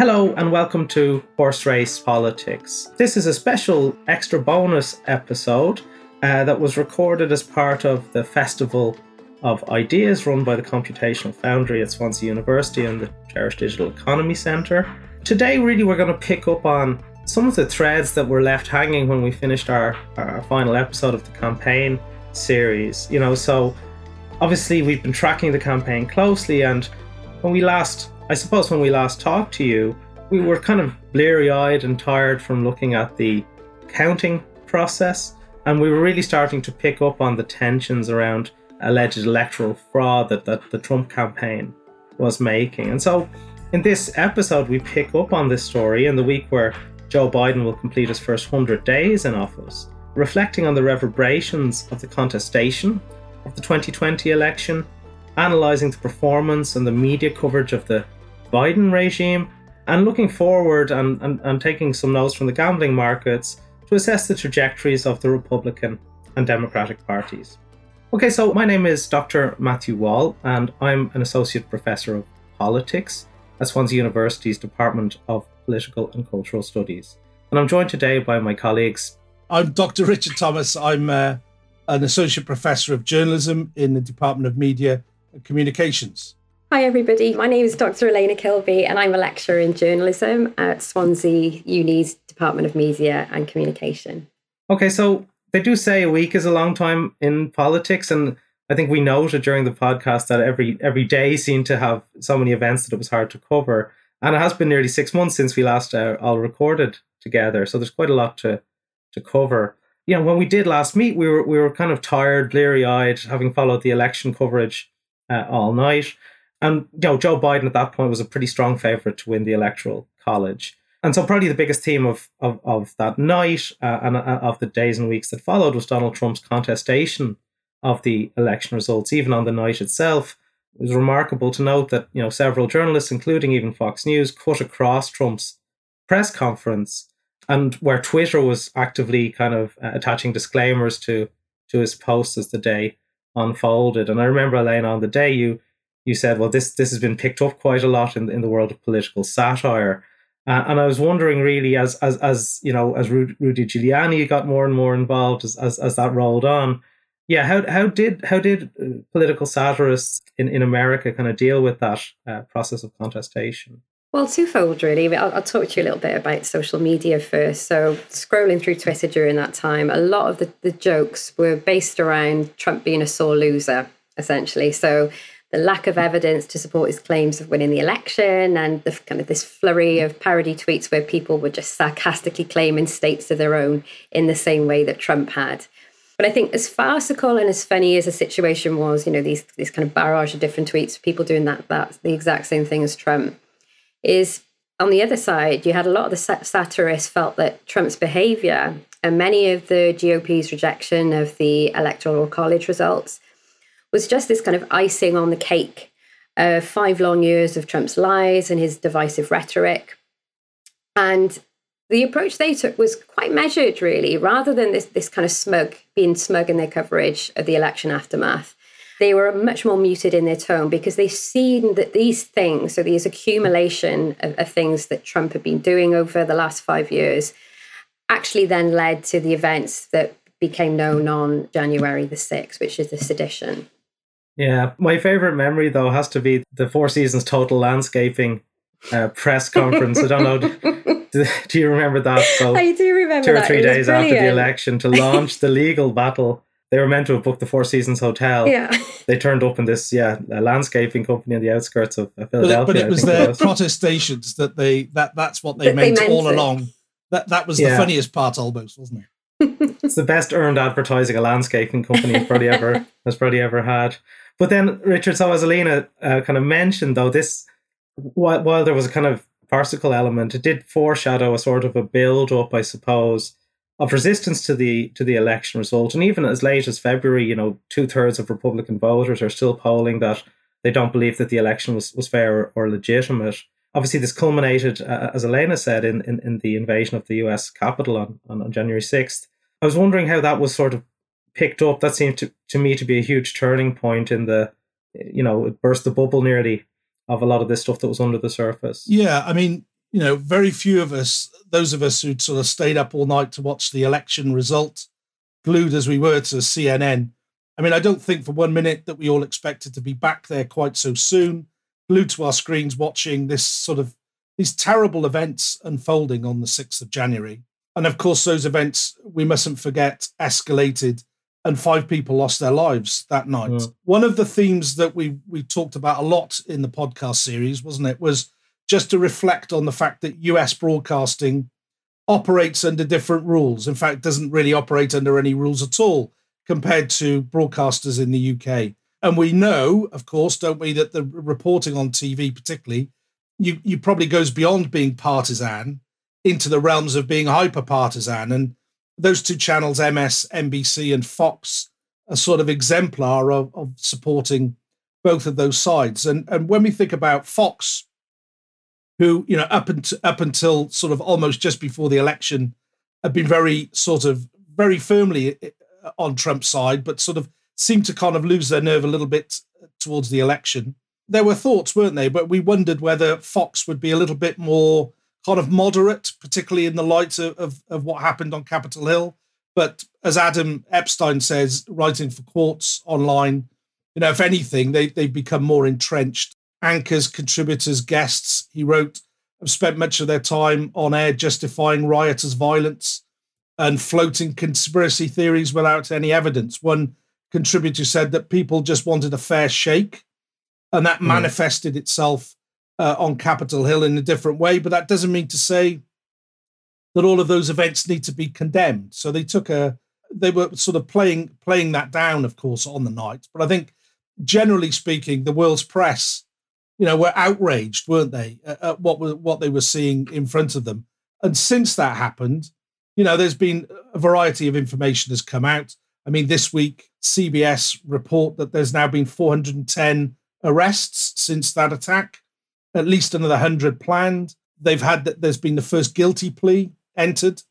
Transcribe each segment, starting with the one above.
Hello and welcome to Horse Race Politics. This is a special extra bonus episode uh, that was recorded as part of the Festival of Ideas run by the Computational Foundry at Swansea University and the Cherish Digital Economy Centre. Today, really, we're going to pick up on some of the threads that were left hanging when we finished our, our final episode of the campaign series. You know, so obviously we've been tracking the campaign closely, and when we last, I suppose, when we last talked to you, we were kind of bleary eyed and tired from looking at the counting process, and we were really starting to pick up on the tensions around alleged electoral fraud that, that the Trump campaign was making. And so, in this episode, we pick up on this story in the week where Joe Biden will complete his first 100 days in office, reflecting on the reverberations of the contestation of the 2020 election, analysing the performance and the media coverage of the Biden regime, and looking forward and, and, and taking some notes from the gambling markets to assess the trajectories of the Republican and Democratic parties. Okay, so my name is Dr. Matthew Wall, and I'm an Associate Professor of Politics at Swansea University's Department of Political and Cultural Studies. And I'm joined today by my colleagues. I'm Dr. Richard Thomas. I'm uh, an Associate Professor of Journalism in the Department of Media and Communications. Hi, everybody. My name is Dr. Elena Kilby, and I'm a lecturer in journalism at Swansea Uni's Department of Media and Communication. Okay, so they do say a week is a long time in politics, and I think we noted during the podcast that every every day seemed to have so many events that it was hard to cover. And it has been nearly six months since we last uh, all recorded together, so there's quite a lot to to cover. You know, when we did last meet, we were we were kind of tired, bleary eyed, having followed the election coverage uh, all night. And you know, Joe Biden at that point was a pretty strong favorite to win the electoral college. And so, probably the biggest theme of of, of that night uh, and uh, of the days and weeks that followed was Donald Trump's contestation of the election results, even on the night itself. It was remarkable to note that you know several journalists, including even Fox News, cut across Trump's press conference, and where Twitter was actively kind of uh, attaching disclaimers to to his posts as the day unfolded. And I remember Elena on the day you you said, well, this this has been picked up quite a lot in in the world of political satire. Uh, and I was wondering, really, as as as you know, as Rudy Giuliani got more and more involved as as, as that rolled on, yeah, how how did how did uh, political satirists in, in America kind of deal with that uh, process of contestation? Well, twofold, really. I'll, I'll, talk to you a little bit about social media first. So, scrolling through Twitter during that time, a lot of the, the jokes were based around Trump being a sore loser, essentially. So, the lack of evidence to support his claims of winning the election and the kind of this flurry of parody tweets where people were just sarcastically claiming states of their own in the same way that Trump had. But I think as farcical and as funny as the situation was, you know, these these kind of barrage of different tweets, people doing that that the exact same thing as Trump, is on the other side, you had a lot of the satirists felt that Trump's behavior and many of the GOP's rejection of the electoral college results was just this kind of icing on the cake of five long years of Trump's lies and his divisive rhetoric. And the approach they took was quite measured, really, rather than this, this kind of smug, being smug in their coverage of the election aftermath. They were much more muted in their tone because they've seen that these things, so these accumulation of, of things that Trump had been doing over the last five years, actually then led to the events that became known on January the 6th, which is the sedition. Yeah, my favorite memory though has to be the Four Seasons Total Landscaping uh, press conference. I don't know. Do, do, you remember that? So I do remember. Two or three days after the election, to launch the legal battle, they were meant to have booked the Four Seasons Hotel. Yeah. They turned up in this, yeah, landscaping company on the outskirts of Philadelphia. But it, but it was their protestations that they that that's what they that meant, they meant all it. along. That that was yeah. the funniest part, almost, wasn't it? it's the best earned advertising a landscaping company probably ever has probably ever had. But then Richard, so as Alina uh, kind of mentioned, though, this while, while there was a kind of farcical element, it did foreshadow a sort of a build up, I suppose, of resistance to the to the election result. And even as late as February, you know, two thirds of Republican voters are still polling that they don't believe that the election was, was fair or, or legitimate. Obviously, this culminated, uh, as Elena said, in, in, in the invasion of the US Capitol on, on, on January 6th. I was wondering how that was sort of picked up. That seemed to, to me to be a huge turning point in the, you know, it burst the bubble nearly of a lot of this stuff that was under the surface. Yeah, I mean, you know, very few of us, those of us who sort of stayed up all night to watch the election result, glued as we were to CNN. I mean, I don't think for one minute that we all expected to be back there quite so soon, glued to our screens watching this sort of these terrible events unfolding on the 6th of January. And of course, those events, we mustn't forget, escalated and five people lost their lives that night. Mm. One of the themes that we we talked about a lot in the podcast series, wasn't it, was just to reflect on the fact that US broadcasting operates under different rules. In fact, doesn't really operate under any rules at all compared to broadcasters in the UK. And we know, of course, don't we, that the reporting on TV, particularly, you, you probably goes beyond being partisan into the realms of being hyper partisan. And those two channels, MSNBC, and Fox, are sort of exemplar of, of supporting both of those sides. And and when we think about Fox, who you know up until up until sort of almost just before the election, had been very sort of very firmly uh, on Trump's side, but sort of seemed to kind of lose their nerve a little bit towards the election. There were thoughts, weren't they? But we wondered whether Fox would be a little bit more kind of moderate, particularly in the light of, of, of what happened on Capitol Hill. But as Adam Epstein says, writing for Quartz online, you know, if anything, they, they've become more entrenched. Anchors, contributors, guests, he wrote, have spent much of their time on air justifying rioters' violence and floating conspiracy theories without any evidence. One contributor said that people just wanted a fair shake, and that mm. manifested itself uh, on Capitol Hill in a different way. But that doesn't mean to say that all of those events need to be condemned. So they took a they were sort of playing playing that down, of course, on the night. But I think generally speaking, the world's press, you know, were outraged, weren't they, at what what they were seeing in front of them. And since that happened, you know, there's been a variety of information has come out. I mean, this week CBS report that there's now been 410 arrests since that attack at least another 100 planned. They've had that there's been the first guilty plea entered.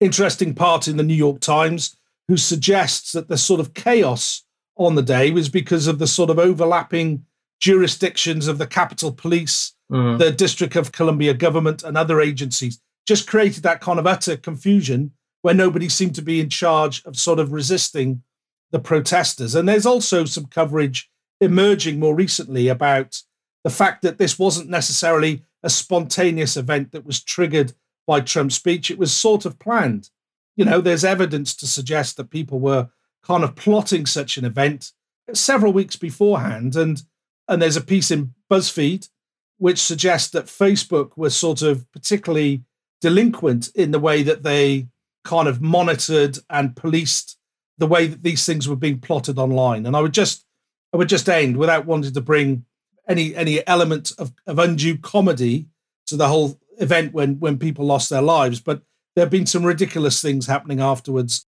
Interesting part in the New York Times who suggests that the sort of chaos on the day was because of the sort of overlapping jurisdictions of the Capitol Police, mm. the District of Columbia government, and other agencies. Just created that kind of utter confusion where nobody seemed to be in charge of sort of resisting the protesters. And there's also some coverage emerging more recently about the fact that this wasn't necessarily a spontaneous event that was triggered by Trump's speech. It was sort of planned. You know, there's evidence to suggest that people were kind of plotting such an event several weeks beforehand. And and there's a piece in BuzzFeed which suggests that Facebook was sort of particularly delinquent in the way that they kind of monitored and policed the way that these things were being plotted online. And I would just I would just end without wanting to bring any any element of, of undue comedy to the whole event when when people lost their lives. But there have been some ridiculous things happening afterwards.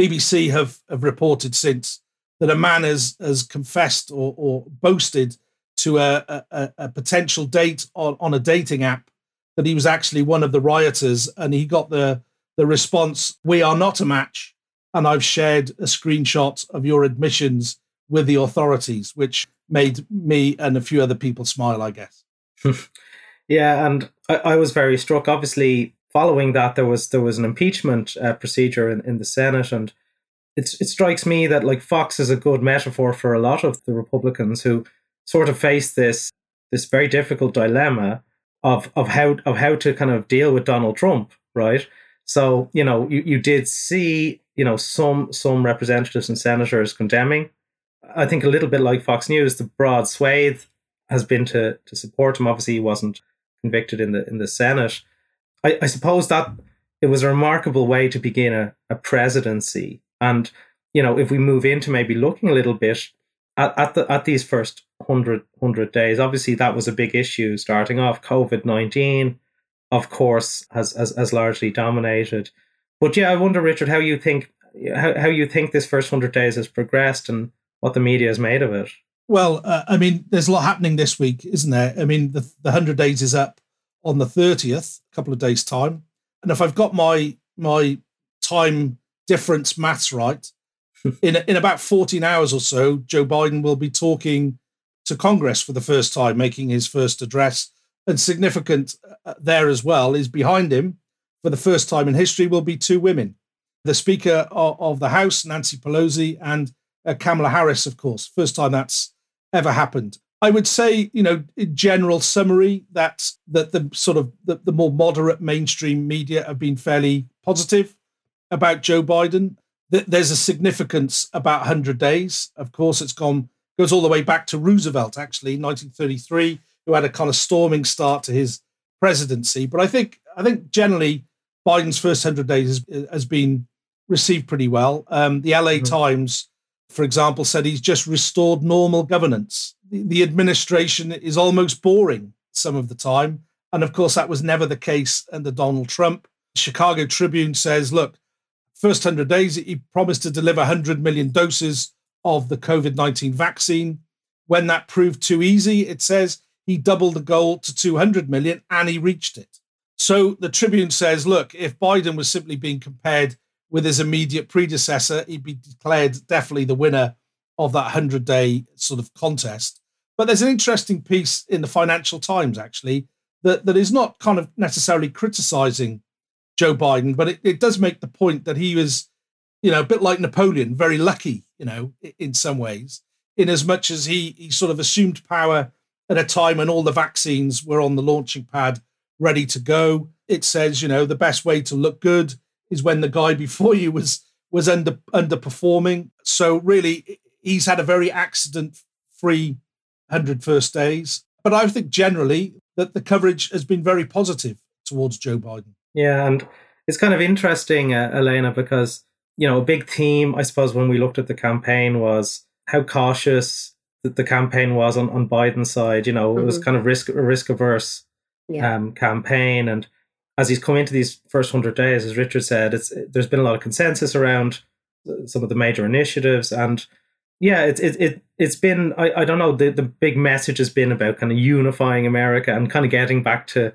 BBC have, have reported since that a man has has confessed or, or boasted to a, a, a potential date on, on a dating app that he was actually one of the rioters, and he got the the response, "We are not a match," and I've shared a screenshot of your admissions with the authorities, which made me and a few other people smile, I guess. yeah, and I, I, was very struck. Obviously, following that, there was there was an impeachment uh, procedure in, in the Senate, and it's it strikes me that like Fox is a good metaphor for a lot of the Republicans who sort of face this this very difficult dilemma of of how of how to kind of deal with Donald Trump, right? So you know, you, you did see you know some some representatives and senators condemning I think a little bit like Fox News, the broad swathe has been to to support him. Obviously, he wasn't convicted in the in the Senate. I, I suppose that it was a remarkable way to begin a, a presidency. And you know, if we move into maybe looking a little bit at, at the at these first 100, 100 days, obviously that was a big issue starting off. COVID nineteen, of course, has, has has largely dominated. But yeah, I wonder, Richard, how you think how, how you think this first hundred days has progressed and what the media has made of it. Well, uh, I mean, there's a lot happening this week, isn't there? I mean, the, the 100 days is up on the 30th, a couple of days' time. And if I've got my my time difference maths right, in, in about 14 hours or so, Joe Biden will be talking to Congress for the first time, making his first address and significant uh, there as well is behind him for the first time in history will be two women the Speaker of the House, Nancy Pelosi, and uh, Kamala Harris, of course. First time that's ever happened. I would say, you know, in general summary, that that the sort of the, the more moderate mainstream media have been fairly positive about Joe Biden. There's a significance about 100 days. Of course, it's gone goes all the way back to Roosevelt, actually, 1933, who had a kind of storming start to his presidency. But I think I think generally Biden's first 100 days has, has been received pretty well. Um, the LA mm-hmm. Times, for example, said he's just restored normal governance. The, administration is almost boring some of the time. And of course, that was never the case under Donald Trump. Chicago Tribune says, look, first 100 days, he promised to deliver 100 million doses of the COVID 19 vaccine. When that proved too easy, it says he doubled the goal to 200 million and he reached it. So the Tribune says, look, if Biden was simply being compared with his immediate predecessor, he'd be declared definitely the winner of that 100 day sort of contest. But there's an interesting piece in the Financial Times, actually, that, that is not kind of necessarily criticizing Joe Biden, but it, it does make the point that he was, you know, a bit like Napoleon, very lucky, you know, in some ways, in as much as he, he sort of assumed power at a time when all the vaccines were on the launching pad ready to go. It says, you know, the best way to look good is when the guy before you was was under underperforming. So really, he's had a very accident free hundred first days. But I think generally that the coverage has been very positive towards Joe Biden. Yeah, and it's kind of interesting, uh, Elena, because you know a big theme I suppose when we looked at the campaign was how cautious that the campaign was on, on Biden's side. You know, mm-hmm. it was mm-hmm. kind of risk risk averse yeah. um, campaign, and as he's come into these first hundred days, as Richard said, it's there's been a lot of consensus around some of the major initiatives, and yeah, it's it, it it's been I, I don't know the the big message has been about kind of unifying America and kind of getting back to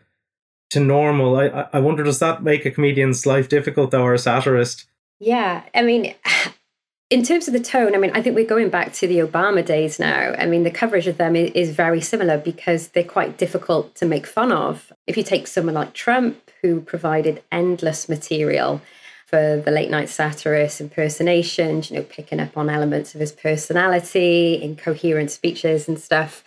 to normal. I I wonder does that make a comedian's life difficult though, or a satirist? Yeah, I mean, in terms of the tone, I mean, I think we're going back to the Obama days now. I mean, the coverage of them is, very similar because they're quite difficult to make fun of. If you take someone like Trump, who provided endless material for the late night satirist impersonations, you know, picking up on elements of his personality, incoherent speeches and stuff.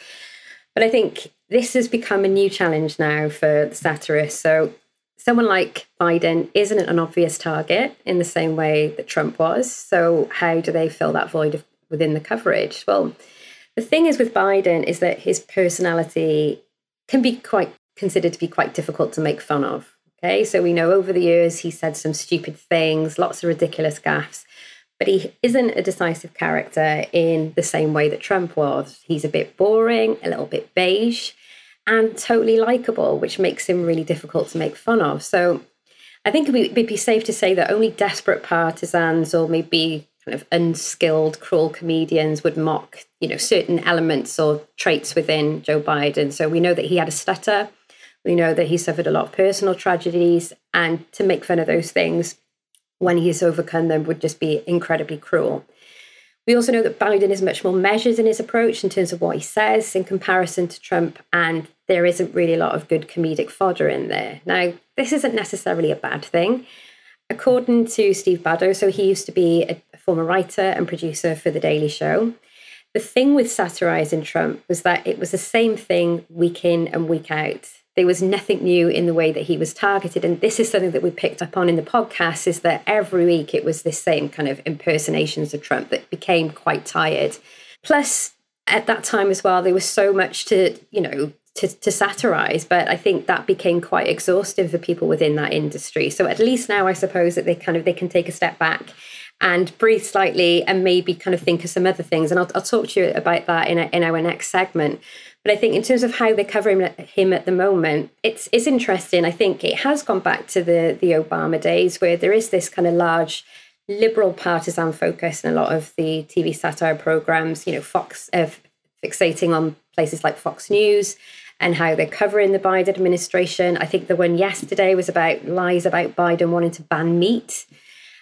But I think this has become a new challenge now for the satirist. So someone like Biden isn't an obvious target in the same way that Trump was. So, how do they fill that void within the coverage? Well, the thing is with Biden is that his personality can be quite considered to be quite difficult to make fun of. Okay, so we know over the years he said some stupid things, lots of ridiculous gaffes, but he isn't a decisive character in the same way that Trump was. He's a bit boring, a little bit beige and totally likable, which makes him really difficult to make fun of. So I think it would be safe to say that only desperate partisans or maybe kind of unskilled, cruel comedians would mock, you know, certain elements or traits within Joe Biden. So we know that he had a stutter. We know that he suffered a lot of personal tragedies, and to make fun of those things when he's overcome them would just be incredibly cruel. We also know that Biden is much more measured in his approach in terms of what he says in comparison to Trump, and there isn't really a lot of good comedic fodder in there. Now, this isn't necessarily a bad thing. According to Steve Doocy, so he used to be a former writer and producer for The Daily Show. The thing with satirizing Trump was that it was the same thing week in and week out. There was nothing new in the way that he was targeted. And this is something that we picked up on in the podcast is that every week it was the same kind of impersonations of Trump that became quite tired. Plus, at that time as well, there was so much to, you know, to, to satirize, but I think that became quite exhaustive for people within that industry. So at least now I suppose that they kind of they can take a step back and breathe slightly and maybe kind of think of some other things. And I'll, I'll talk to you about that in, a, in our next segment. But I think in terms of how they're covering him at the moment, it's it's interesting. I think it has gone back to the the Obama days where there is this kind of large liberal partisan focus in a lot of the TV satire programs. You know, Fox uh, fixating on places like Fox News and how they're covering the Biden administration. I think the one yesterday was about lies about Biden wanting to ban meat.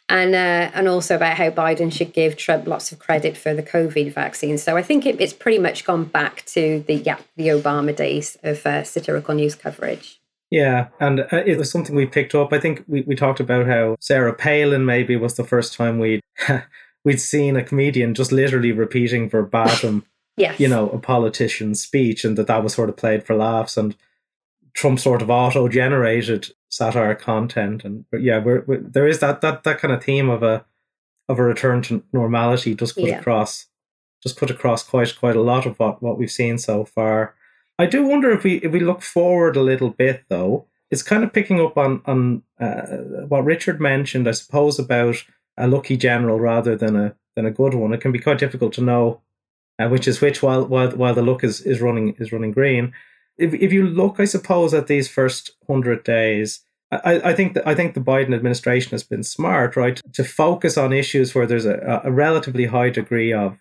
And uh, and also about how Biden should give Trump lots of credit for the COVID vaccine. So I think it, it's pretty much gone back to the yeah the Obama days of uh, satirical news coverage. Yeah, and uh, it was something we picked up. I think we, we talked about how Sarah Palin maybe was the first time we'd we'd seen a comedian just literally repeating verbatim, yes. you know, a politician's speech, and that that was sort of played for laughs. And Trump sort of auto generated satire content, and but yeah, we're, we're, there is that that that kind of theme of a of a return to normality just put yeah. across just put across quite quite a lot of what what we've seen so far. I do wonder if we if we look forward a little bit though, it's kind of picking up on on uh, what Richard mentioned, I suppose, about a lucky general rather than a than a good one. It can be quite difficult to know uh, which is which while while while the luck is, is running is running green. If if you look, I suppose, at these first hundred days, I, I think that I think the Biden administration has been smart, right, to focus on issues where there's a, a relatively high degree of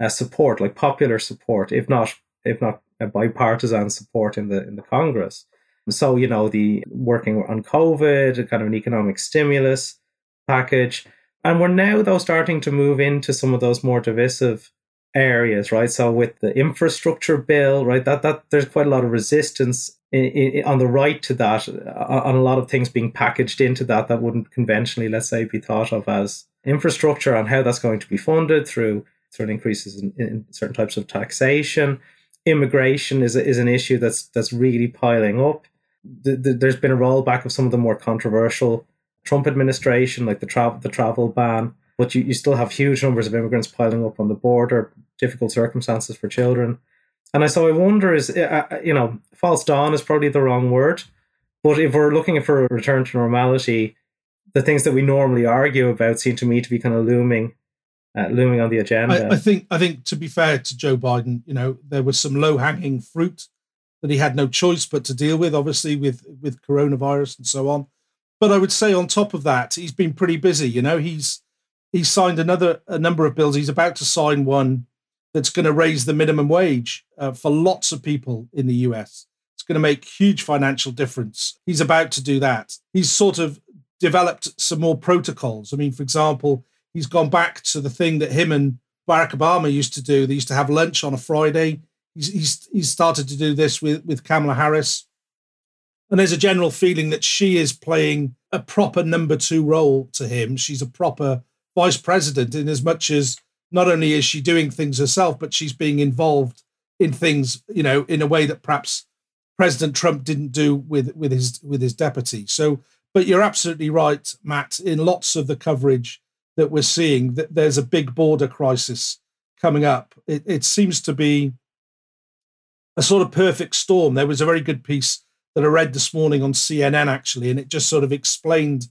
uh, support, like popular support, if not if not bipartisan support in the in the Congress. So you know the working on COVID, kind of an economic stimulus package, and we're now though starting to move into some of those more divisive areas, right? So with the infrastructure bill, right, that that there's quite a lot of resistance in, in, on the right to that, uh, on a lot of things being packaged into that that wouldn't conventionally, let's say, be thought of as infrastructure and how that's going to be funded through certain increases in, in certain types of taxation immigration is is an issue that's that's really piling up. The, the, there's been a rollback of some of the more controversial Trump administration, like the travel the travel ban, but you, you still have huge numbers of immigrants piling up on the border, difficult circumstances for children. And I so I wonder is you know false dawn is probably the wrong word, but if we're looking for a return to normality, the things that we normally argue about seem to me to be kind of looming uh, looming on the agenda. I, I, think I think to be fair to Joe Biden, you know, there was some low hanging fruit that he had no choice but to deal with, obviously with with coronavirus and so on. But I would say on top of that, he's been pretty busy. You know, he's he's signed another a number of bills. He's about to sign one that's going to raise the minimum wage uh, for lots of people in the US. It's going to make huge financial difference. He's about to do that. He's sort of developed some more protocols. I mean, for example, he's gone back to the thing that him and Barack Obama used to do. They used to have lunch on a Friday. He's, he's, he's started to do this with, with Kamala Harris. And there's a general feeling that she is playing a proper number two role to him. She's a proper vice president in as much as not only is she doing things herself, but she's being involved in things, you know, in a way that perhaps President Trump didn't do with, with his with his deputy. So, but you're absolutely right, Matt. In lots of the coverage, that we're seeing that there's a big border crisis coming up. It, it seems to be a sort of perfect storm. There was a very good piece that I read this morning on CNN actually, and it just sort of explained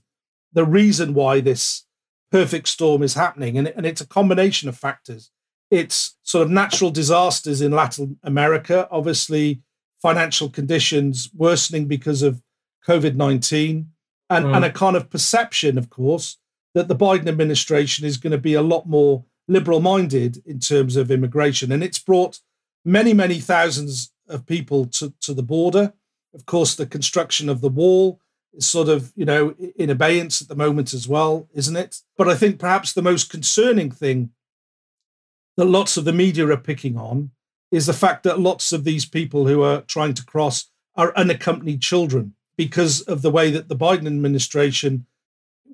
the reason why this perfect storm is happening. And, and it's a combination of factors. It's sort of natural disasters in Latin America, obviously, financial conditions worsening because of COVID 19, and, mm. and a kind of perception, of course, that the Biden administration is going to be a lot more liberal minded in terms of immigration. And it's brought many, many thousands of people to, to the border. Of course, the construction of the wall is sort of, you know, in abeyance at the moment as well, isn't it? But I think perhaps the most concerning thing that lots of the media are picking on is the fact that lots of these people who are trying to cross are unaccompanied children because of the way that the Biden administration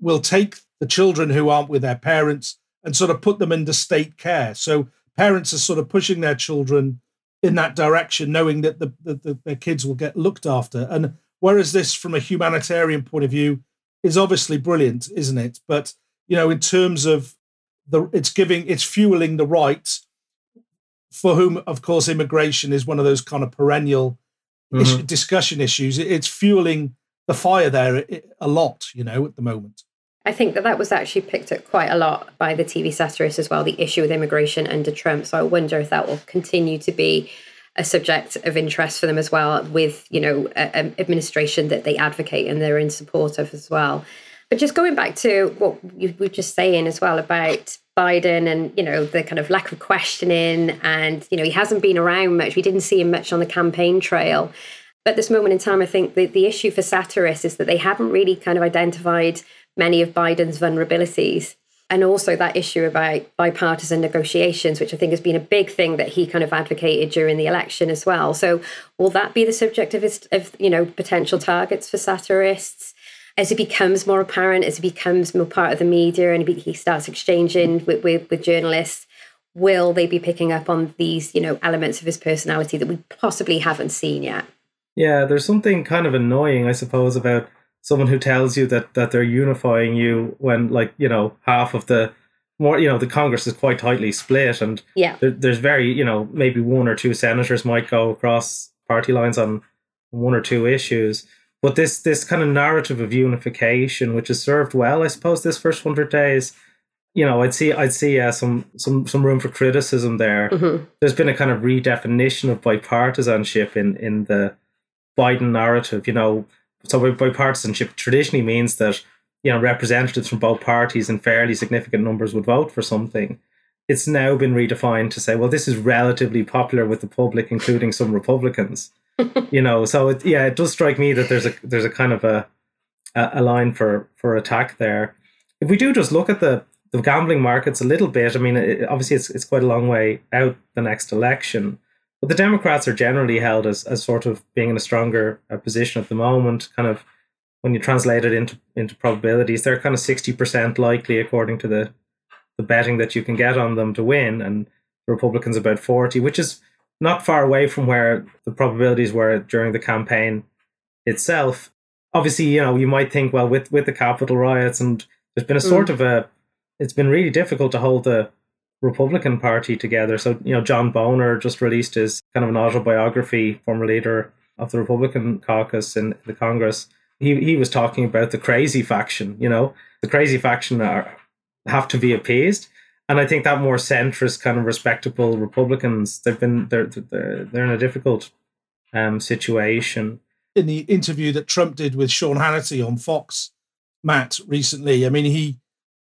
will take the children who aren't with their parents and sort of put them into state care. So parents are sort of pushing their children in that direction, knowing that the, the, the, their kids will get looked after. And whereas this, from a humanitarian point of view, is obviously brilliant, isn't it? But you know, in terms of the, it's giving, it's fueling the right for whom, of course, immigration is one of those kind of perennial mm-hmm. issue, discussion issues. It's fueling the fire there a lot, you know, at the moment. I think that that was actually picked up quite a lot by the TV satirists as well, the issue with immigration under Trump. So I wonder if that will continue to be a subject of interest for them as well, with you know an administration that they advocate and they're in support of as well. But just going back to what you were just saying as well about Biden and you know the kind of lack of questioning, and you know he hasn't been around much. We didn't see him much on the campaign trail. But at this moment in time, I think the, the issue for satirists is that they haven't really kind of identified many of Biden's vulnerabilities. And also that issue about bipartisan negotiations, which I think has been a big thing that he kind of advocated during the election as well. So will that be the subject of his, of you know potential targets for satirists? As it becomes more apparent, as it becomes more part of the media, and he starts exchanging with, with, with journalists, will they be picking up on these you know elements of his personality that we possibly haven't seen yet? Yeah, there's something kind of annoying, I suppose, about someone who tells you that that they're unifying you when like you know half of the more you know the congress is quite tightly split and yeah. there, there's very you know maybe one or two senators might go across party lines on one or two issues. But this this kind of narrative of unification which has served well i suppose this first 100 days you know i'd see i'd see uh, some some some room for criticism there. Mm-hmm. there's been a kind of redefinition of bipartisanship in in the biden narrative you know so bipartisanship traditionally means that you know representatives from both parties in fairly significant numbers would vote for something. It's now been redefined to say, well, this is relatively popular with the public, including some Republicans. you know, so it, yeah, it does strike me that there's a there's a kind of a a line for for attack there. If we do just look at the the gambling markets a little bit, I mean, it, obviously it's it's quite a long way out the next election. But the Democrats are generally held as, as sort of being in a stronger uh, position at the moment. Kind of when you translate it into into probabilities, they're kind of sixty percent likely according to the the betting that you can get on them to win, and the Republicans about forty, which is not far away from where the probabilities were during the campaign itself. Obviously, you know, you might think, well, with with the Capitol riots, and there's been a sort mm. of a, it's been really difficult to hold the Republican Party together. So, you know, John Boehner just released his kind of an autobiography, former leader of the Republican caucus in the Congress. He, he was talking about the crazy faction, you know, the crazy faction are, have to be appeased. And I think that more centrist, kind of respectable Republicans, they've been they're they're, they're in a difficult um, situation. In the interview that Trump did with Sean Hannity on Fox, Matt recently, I mean, he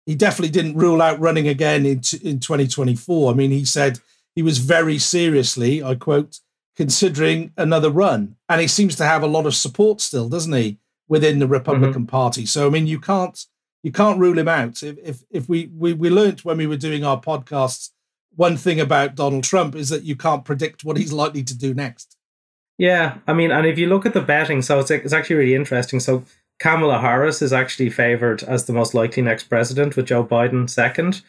he definitely didn't rule out running again in, in 2024. I mean, he said he was very seriously, I quote, considering another run. And he seems to have a lot of support still, doesn't he, within the Republican mm-hmm. Party? So, I mean, you can't you can't rule him out. If if, if we, we we learned when we were doing our podcasts, one thing about Donald Trump is that you can't predict what he's likely to do next. Yeah, I mean, and if you look at the betting, so it's it's actually really interesting. So Kamala Harris is actually favored as the most likely next president, with Joe Biden second,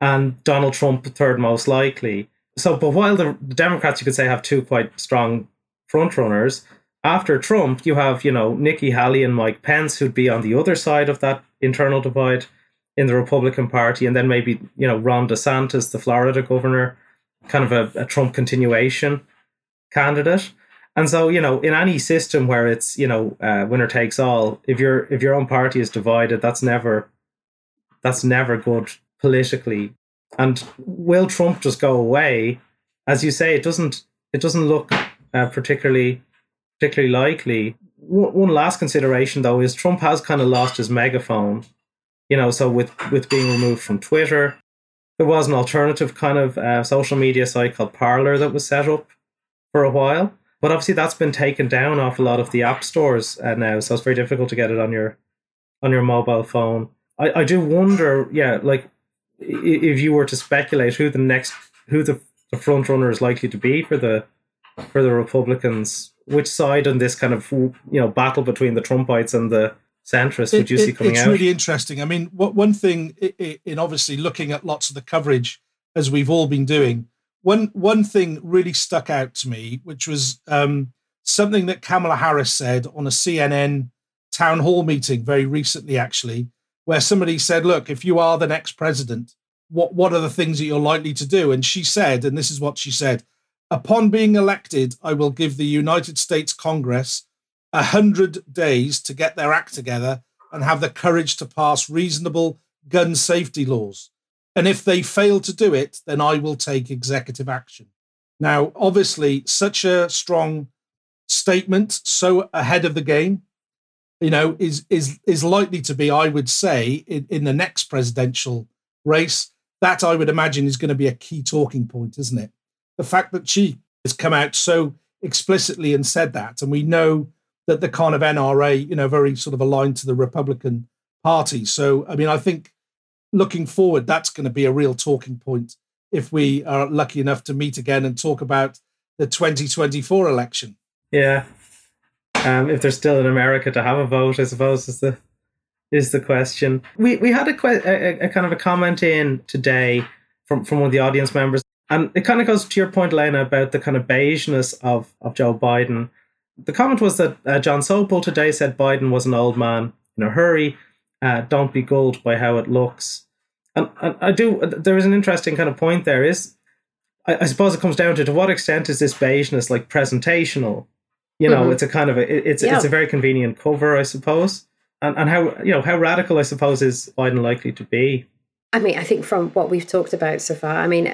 and Donald Trump third most likely. So, but while the Democrats, you could say, have two quite strong frontrunners, after Trump, you have, you know, Nikki Haley and Mike Pence, who'd be on the other side of that internal divide in the Republican Party, and then maybe, you know, Ron DeSantis, the Florida governor, kind of a, a Trump continuation candidate. And so, you know, in any system where it's, you know, uh, winner takes all, if your if your own party is divided, that's never that's never good politically. And will Trump just go away? As you say, it doesn't it doesn't look uh, particularly particularly likely. W- one last consideration though is Trump has kind of lost his megaphone. You know, so with with being removed from Twitter, there was an alternative kind of uh, social media site called Parler that was set up for a while but obviously, that's been taken down off a lot of the app stores uh, now, so it's very difficult to get it on your on your mobile phone. I, I do wonder, yeah, like if you were to speculate who the next who the, the front runner is likely to be for the for the Republicans, which side in this kind of you know battle between the Trumpites and the centrists would you it, see coming it's out? It's really interesting. I mean, what one thing in obviously looking at lots of the coverage as we've all been doing one one thing really stuck out to me, which was um, something that Kamala Harris said on a CNN town hall meeting very recently, actually, where somebody said, "Look, if you are the next president, what what are the things that you're likely to do?" And she said, and this is what she said: "Upon being elected, I will give the United States Congress a hundred days to get their act together and have the courage to pass reasonable gun safety laws." And if they fail to do it, then I will take executive action. Now, obviously, such a strong statement, so ahead of the game, you know, is is is likely to be, I would say, in, in the next presidential race. That I would imagine is going to be a key talking point, isn't it? The fact that she has come out so explicitly and said that, and we know that the kind of NRA, you know, very sort of aligned to the Republican party. So, I mean, I think looking forward, that's going to be a real talking point if we are lucky enough to meet again and talk about the 2024 election. Yeah. Um, if there's still in America to have a vote, I suppose is the is the question. We we had a, que- a, a kind of a comment in today from from one of the audience members, and it kind of goes to your point, Lena, about the kind of beigeness of of Joe Biden. The comment was that uh, Jon Sopel today said Biden was an old man in a hurry. Uh, don't be gulled by how it looks. And, and I do. There is an interesting kind of point there. Is I, I suppose it comes down to to what extent is this beigeness like presentational? You know, mm-hmm. it's a kind of a it's yeah. it's a very convenient cover, I suppose. And and how you know how radical I suppose is Biden likely to be? I mean, I think from what we've talked about so far, I mean,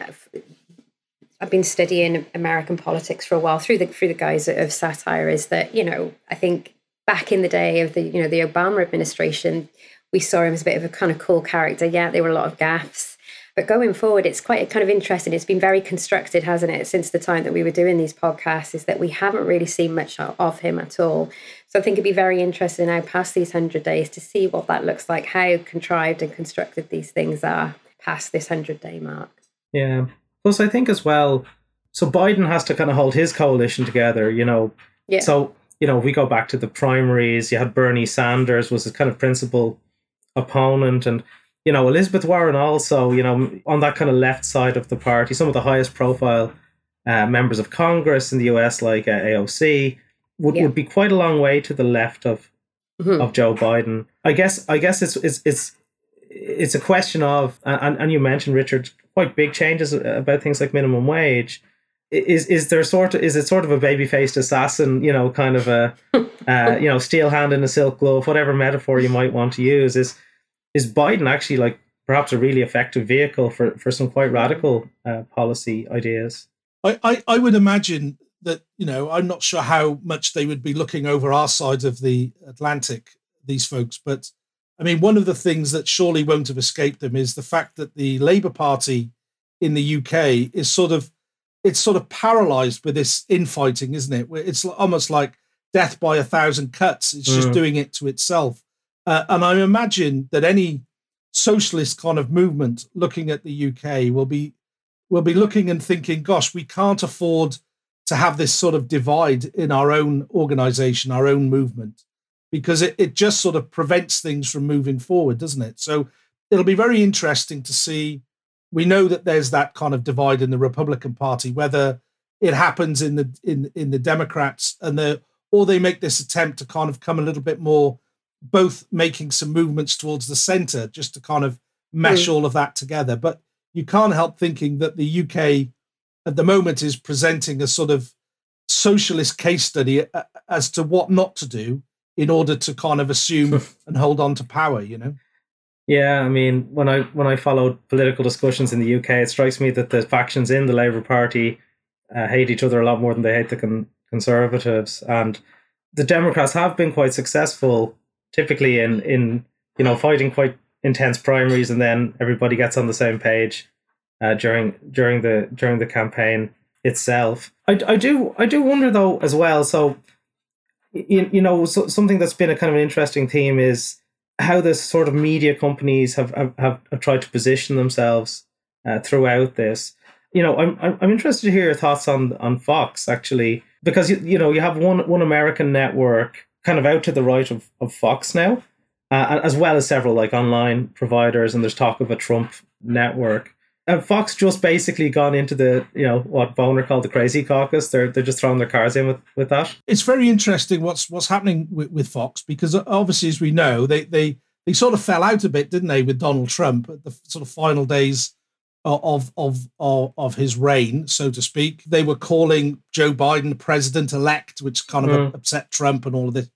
I've been studying American politics for a while through the through the guise of satire. Is that you know I think back in the day of the you know the Obama administration, we saw him as a bit of a kind of cool character. Yeah, there were a lot of gaffes, but going forward, it's quite kind of interesting. It's been very constructed, hasn't it, since the time that we were doing these podcasts, is that we haven't really seen much of him at all. So I think it'd be very interesting now, past these 100 days, to see what that looks like, how contrived and constructed these things are past this 100 day mark. Yeah. Plus, I think as well, so Biden has to kind of hold his coalition together, you know. Yeah. So, you know, if we go back to the primaries, you had Bernie Sanders was his kind of principal opponent. And you know, Elizabeth Warren also, you know, on that kind of left side of the party, some of the highest profile uh, members of Congress in the US, like uh, AOC, would, yeah. would be quite a long way to the left of mm-hmm. of Joe Biden. I guess I guess it's it's it's it's a question of and, and you mentioned Richard quite big changes about things like minimum wage. Is is there sort of is it sort of a baby faced assassin, you know, kind of a uh, you know steel hand in a silk glove, whatever metaphor you might want to use? Is is Biden actually like perhaps a really effective vehicle for, for some quite radical uh, policy ideas? I, I, I would imagine that, you know, I'm not sure how much they would be looking over our side of the Atlantic, these folks, but I mean, one of the things that surely won't have escaped them is the fact that the Labour Party in the UK is sort of it's sort of paralyzed with this infighting, isn't it? It's almost like death by a thousand cuts. It's just mm. doing it to itself. Uh, and I imagine that any socialist kind of movement looking at the UK will be will be looking and thinking, gosh, we can't afford to have this sort of divide in our own organization, our own movement, because it, it just sort of prevents things from moving forward, doesn't it? So it'll be very interesting to see. We know that there's that kind of divide in the Republican Party, whether it happens in the in in the Democrats and the or they make this attempt to kind of come a little bit more both making some movements towards the center just to kind of mesh mm. all of that together. But you can't help thinking that the UK at the moment is presenting a sort of socialist case study uh, as to what not to do in order to kind of assume and hold on to power, you know? Yeah, I mean, when I when I followed political discussions in the UK, it strikes me that the factions in the Labour Party uh, hate each other a lot more than they hate the con- Conservatives, and the Democrats have been quite successful typically in in you know fighting quite intense primaries and then everybody gets on the same page uh, during during the during the campaign itself. I, I do I do wonder though as well. So you, you know so, something that's been a kind of an interesting theme is how the sort of media companies have have, have tried to position themselves uh, throughout this. You know, I'm I'm interested to hear your thoughts on on Fox actually because you, you know you have one one American network kind of out to the right of, of Fox now, uh, as well as several like online providers. And there's talk of a Trump network. And Fox just basically gone into the, you know, what Boehner called the crazy caucus. They're they're just throwing their cards in with, with that. It's very interesting what's what's happening with, with Fox because uh, obviously, as we know, they they they sort of fell out a bit, didn't they, with Donald Trump at the sort of final days uh, of of of, of his reign, so to speak. They were calling Joe Biden president elect, which kind of mm. upset Trump and all of this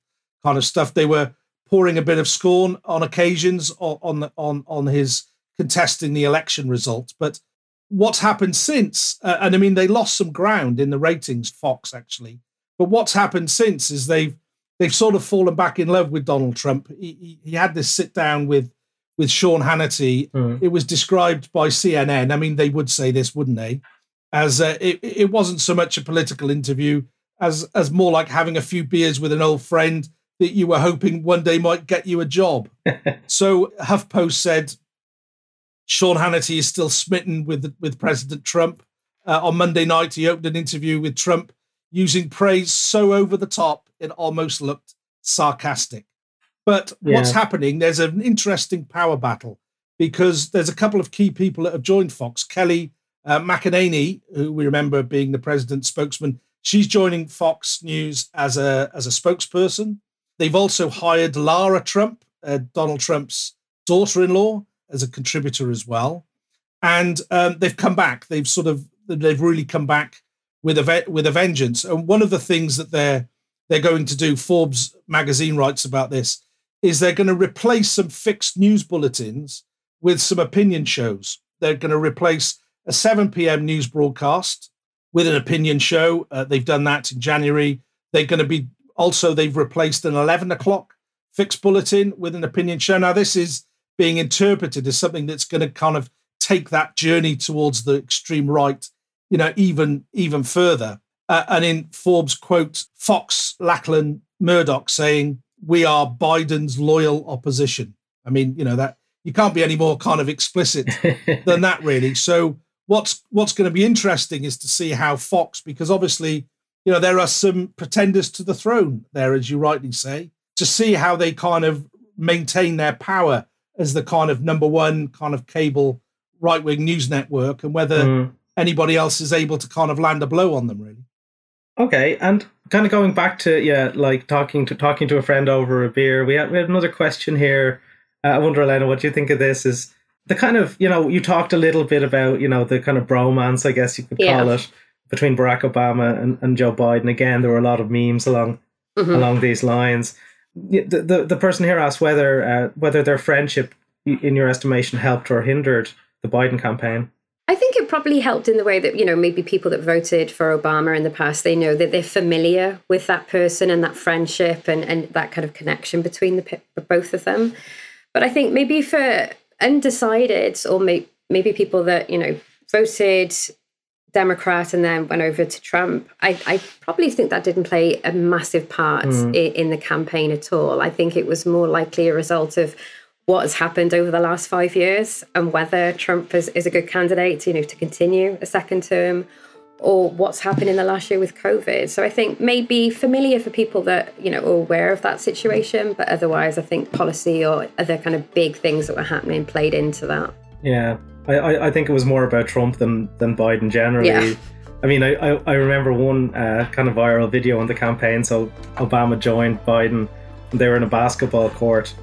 kind of stuff. They were pouring a bit of scorn on occasions on on on his contesting the election result. But what's happened since? Uh, and I mean, they lost some ground in the ratings, Fox actually. But what's happened since is they've they've sort of fallen back in love with Donald Trump. He, he, he had this sit down with with Sean Hannity. Mm. It was described by CNN. I mean, they would say this, wouldn't they? As uh, it, it wasn't so much a political interview as as more like having a few beers with an old friend that you were hoping one day might get you a job. so HuffPost said Sean Hannity is still smitten with with President Trump. Uh, on Monday night, he opened an interview with Trump using praise so over the top it almost looked sarcastic. But yeah. what's happening? There's an interesting power battle because there's a couple of key people that have joined Fox. Kayleigh uh, McEnany, who we remember being the president's spokesman, she's joining Fox News as a as a spokesperson. They've also hired Lara Trump, uh, Donald Trump's daughter-in-law, as a contributor as well. And um, they've come back. They've sort of they've really come back with a with a vengeance. And one of the things that they're they're going to do, Forbes magazine writes about this, is they're going to replace some fixed news bulletins with some opinion shows. They're going to replace a 7 p.m. news broadcast with an opinion show. Uh, they've done that in January. They're going to be also, they've replaced an 11 o'clock fixed bulletin with an opinion show. Now, this is being interpreted as something that's going to kind of take that journey towards the extreme right, you know, even even further. Uh, and in Forbes quote Fox Lachlan Murdoch saying, "We are Biden's loyal opposition." I mean, you know that you can't be any more kind of explicit than that, really. So what's what's going to be interesting is to see how Fox, because obviously, you know, there are some pretenders to the throne there, as you rightly say, to see how they kind of maintain their power as the kind of number one kind of cable right wing news network, and whether mm. anybody else is able to kind of land a blow on them, really. Okay, and kind of going back to yeah, like talking to talking to a friend over a beer. We had we had another question here. Uh, I wonder, Elena, what do you think of this? Is the kind of you know you talked a little bit about you know the kind of bromance, I guess you could yeah. call it, between Barack Obama and, and Joe Biden. Again, there were a lot of memes along mm-hmm. along these lines. The, the the person here asked whether uh, whether their friendship, in your estimation, helped or hindered the Biden campaign. I think it probably helped in the way that, you know, maybe people that voted for Obama in the past, they know that they're familiar with that person and that friendship and, and that kind of connection between the both of them. But I think maybe for undecided or may, maybe people that, you know, voted Democrat and then went over to Trump, I, I probably think that didn't play a massive part mm. in, in the campaign at all. I think it was more likely a result of what has happened over the last five years and whether Trump is, is a good candidate, you know, to continue a second term or what's happened in the last year with COVID. So I think maybe familiar for people that, you know, are aware of that situation, but otherwise I think policy or other kind of big things that were happening played into that. Yeah. I, I think it was more about Trump than, than Biden generally. Yeah. I mean, I, I, I remember one uh, kind of viral video on the campaign. So Obama joined Biden. They were in a basketball court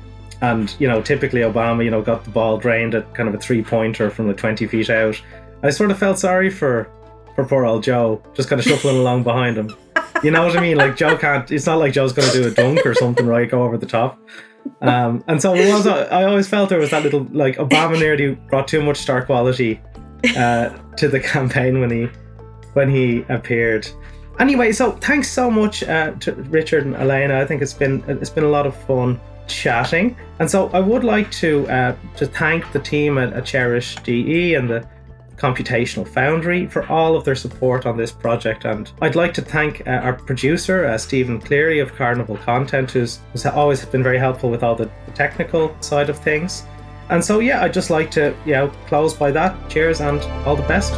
and, you know, typically Obama, you know, got the ball drained at kind of a three pointer from like 20 feet out. I sort of felt sorry for, for poor old Joe, just kind of shuffling along behind him. You know what I mean? Like Joe can't, it's not like Joe's going to do a dunk or something, right? Go over the top. Um, and so it was, I always felt there was that little, like, Obama nearly brought too much star quality uh, to the campaign when he when he appeared. Anyway, so thanks so much uh, to Richard and Elena. I think it's been it's been a lot of fun chatting. And so I would like to uh, to thank the team at, at Cherish DE and the Computational Foundry for all of their support on this project. And I'd like to thank uh, our producer, uh, Stephen Cleary of Carnival Content, who's, who's always been very helpful with all the, the technical side of things. And so, yeah, I'd just like to, you know, close by that. Cheers and all the best.